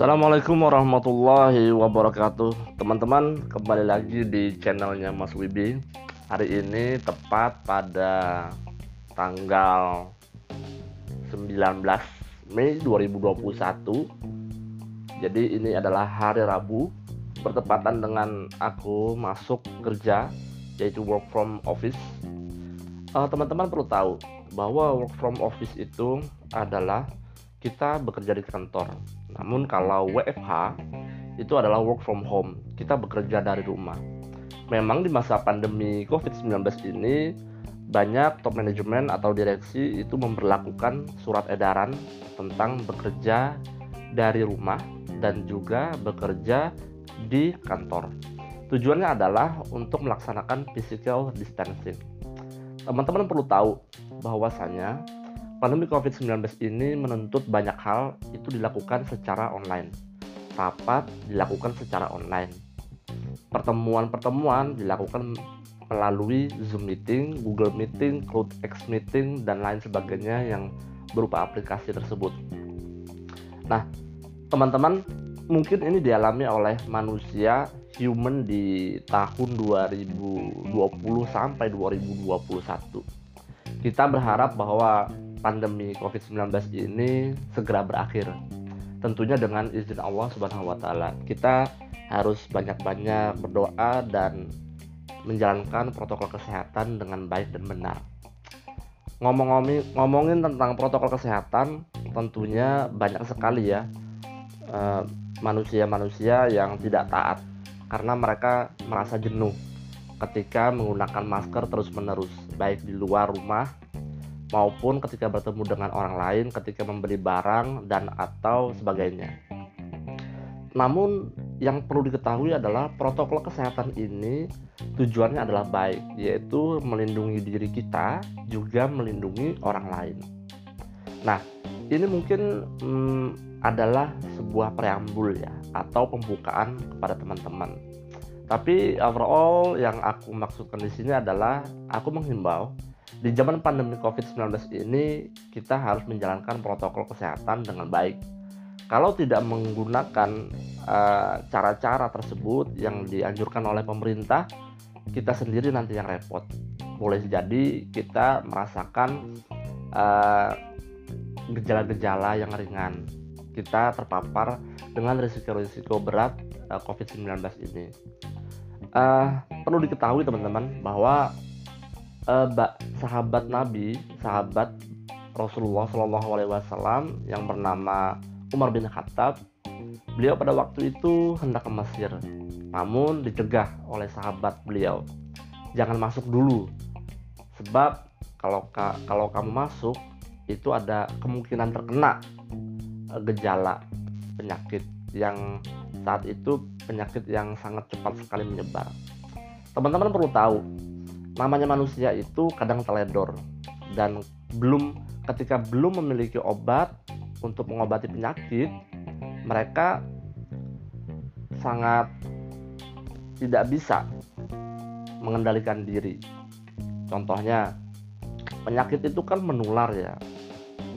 Assalamualaikum warahmatullahi wabarakatuh. Teman-teman kembali lagi di channelnya Mas Wibi. Hari ini tepat pada tanggal 19 Mei 2021 Jadi ini adalah hari Rabu Bertepatan dengan aku masuk kerja Yaitu work from office. Eh, Teman-teman uh, perlu tahu bahwa work from office itu adalah kita bekerja di kantor. Namun kalau WFH itu adalah work from home. Kita bekerja dari rumah. Memang di masa pandemi COVID-19 ini banyak top manajemen atau direksi itu memperlakukan surat edaran tentang bekerja dari rumah dan juga bekerja di kantor. Tujuannya adalah untuk melaksanakan physical distancing. Teman-teman perlu tahu bahwasanya Pandemi COVID-19 ini menuntut banyak hal itu dilakukan secara online. Rapat dilakukan secara online. Pertemuan-pertemuan dilakukan melalui Zoom meeting, Google Meeting, CloudX Meeting, dan lain sebagainya yang berupa aplikasi tersebut. Nah, teman-teman, mungkin ini dialami oleh manusia human di tahun 2020 sampai 2021. Kita berharap bahwa pandemi COVID-19 ini segera berakhir. Tentunya dengan izin Allah Subhanahu wa taala. Kita harus banyak-banyak berdoa dan menjalankan protokol kesehatan dengan baik dan benar. Ngomong-ngomongin ngomongin tentang protokol kesehatan, tentunya banyak sekali ya eh, manusia-manusia yang tidak taat karena mereka merasa jenuh ketika menggunakan masker terus-menerus, baik di luar rumah maupun ketika bertemu dengan orang lain ketika membeli barang dan atau sebagainya. Namun yang perlu diketahui adalah protokol kesehatan ini tujuannya adalah baik, yaitu melindungi diri kita juga melindungi orang lain. Nah, ini mungkin hmm, adalah sebuah preambul ya atau pembukaan kepada teman-teman. Tapi overall yang aku maksudkan di sini adalah aku menghimbau di zaman pandemi COVID-19 ini kita harus menjalankan protokol kesehatan dengan baik. Kalau tidak menggunakan eh, cara-cara uh, tersebut yang dianjurkan oleh pemerintah, kita sendiri nanti yang repot. Boleh jadi kita merasakan eh, gejala-gejala yang ringan. Kita terpapar dengan risiko-risiko berat uh, eh, COVID-19 ini. Uh, perlu diketahui teman-teman bahwa uh, sahabat Nabi, sahabat Rasulullah Shallallahu Alaihi Wasallam yang bernama Umar bin Khattab, beliau pada waktu itu hendak ke Mesir, namun dicegah oleh sahabat beliau, jangan masuk dulu, sebab kalau kalau kamu masuk itu ada kemungkinan terkena eh, gejala penyakit yang saat itu penyakit yang sangat cepat sekali menyebar. Teman-teman perlu tahu namanya manusia itu kadang teledor. Dan belum ketika belum memiliki obat untuk mengobati penyakit mereka sangat tidak bisa mengendalikan diri. Contohnya penyakit itu kan menular ya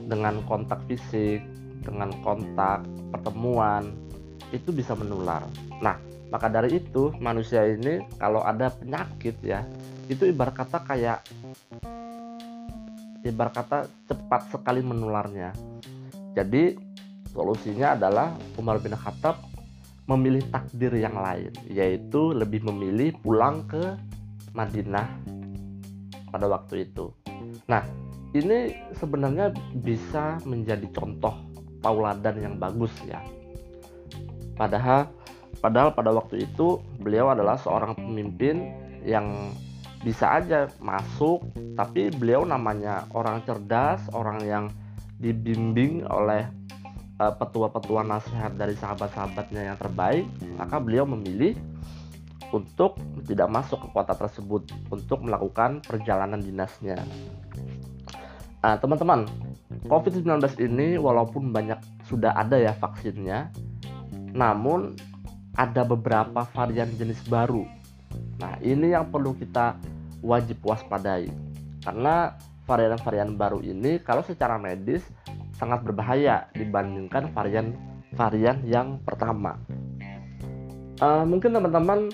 dengan kontak fisik dengan kontak pertemuan itu bisa menular. Nah maka dari itu manusia ini kalau ada penyakit ya itu ibarat kata kayak ibarat kata cepat sekali menularnya. Jadi solusinya adalah Umar bin Khattab memilih takdir yang lain yaitu lebih memilih pulang ke Madinah pada waktu itu. Nah ini sebenarnya bisa menjadi contoh tauladan yang bagus ya. Padahal padahal pada waktu itu beliau adalah seorang pemimpin yang bisa aja masuk tapi beliau namanya orang cerdas orang yang dibimbing oleh uh, petua-petua nasihat dari sahabat-sahabatnya yang terbaik maka beliau memilih untuk tidak masuk ke kota tersebut untuk melakukan perjalanan dinasnya. Nah teman-teman COVID-19 ini walaupun banyak sudah ada ya vaksinnya namun ada beberapa varian jenis baru nah ini yang perlu kita wajib waspadai karena varian-varian baru ini kalau secara medis sangat berbahaya dibandingkan varian varian yang pertama. Uh, mungkin teman-teman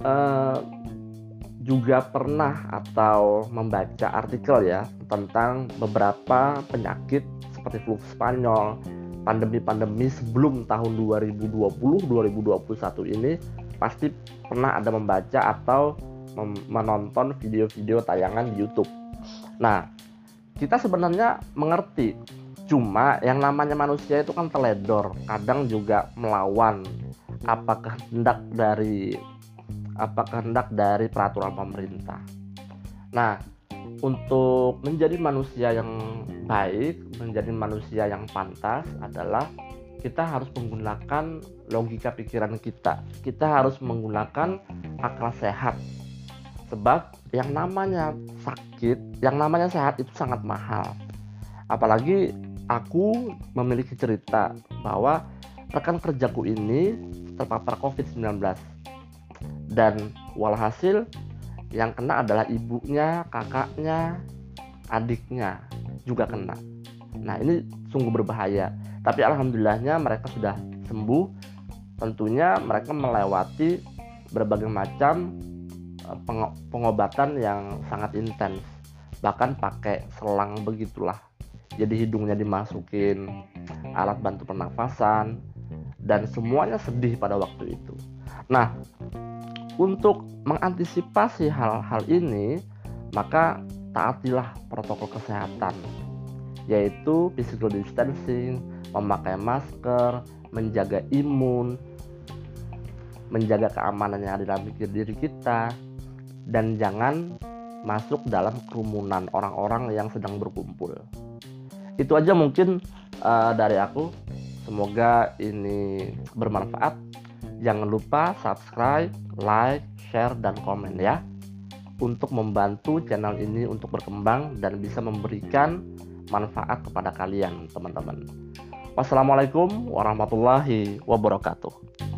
uh, juga pernah atau membaca artikel ya tentang beberapa penyakit seperti flu Spanyol, pandemi-pandemi sebelum tahun 2020-2021 ini pasti pernah ada membaca atau menonton video-video tayangan di YouTube. Nah, kita sebenarnya mengerti, cuma yang namanya manusia itu kan teledor, kadang juga melawan apa kehendak dari apa kehendak dari peraturan pemerintah. Nah, untuk menjadi manusia yang baik, menjadi manusia yang pantas adalah kita harus menggunakan logika pikiran kita. Kita harus menggunakan akal sehat. Sebab yang namanya sakit, yang namanya sehat itu sangat mahal. Apalagi aku memiliki cerita bahwa rekan kerjaku ini terpapar COVID-19 dan walhasil yang kena adalah ibunya, kakaknya, adiknya juga kena. Nah ini sungguh berbahaya. Tapi alhamdulillahnya mereka sudah sembuh. Tentunya mereka melewati berbagai macam eh, pengobatan yang sangat intens. Bahkan pakai selang begitulah. Jadi hidungnya dimasukin alat bantu pernafasan dan semuanya sedih pada waktu itu. Nah, untuk mengantisipasi hal-hal ini, maka taatilah protokol kesehatan, yaitu physical distancing, memakai masker, menjaga imun, menjaga keamanan yang ada dalam diri kita, dan jangan masuk dalam kerumunan orang-orang yang sedang berkumpul. Itu aja mungkin uh, dari aku. Semoga ini bermanfaat Jangan lupa subscribe, like, share, dan komen ya untuk membantu channel ini untuk berkembang dan bisa memberikan manfaat kepada kalian teman-teman. Wassalamualaikum warahmatullahi wabarakatuh.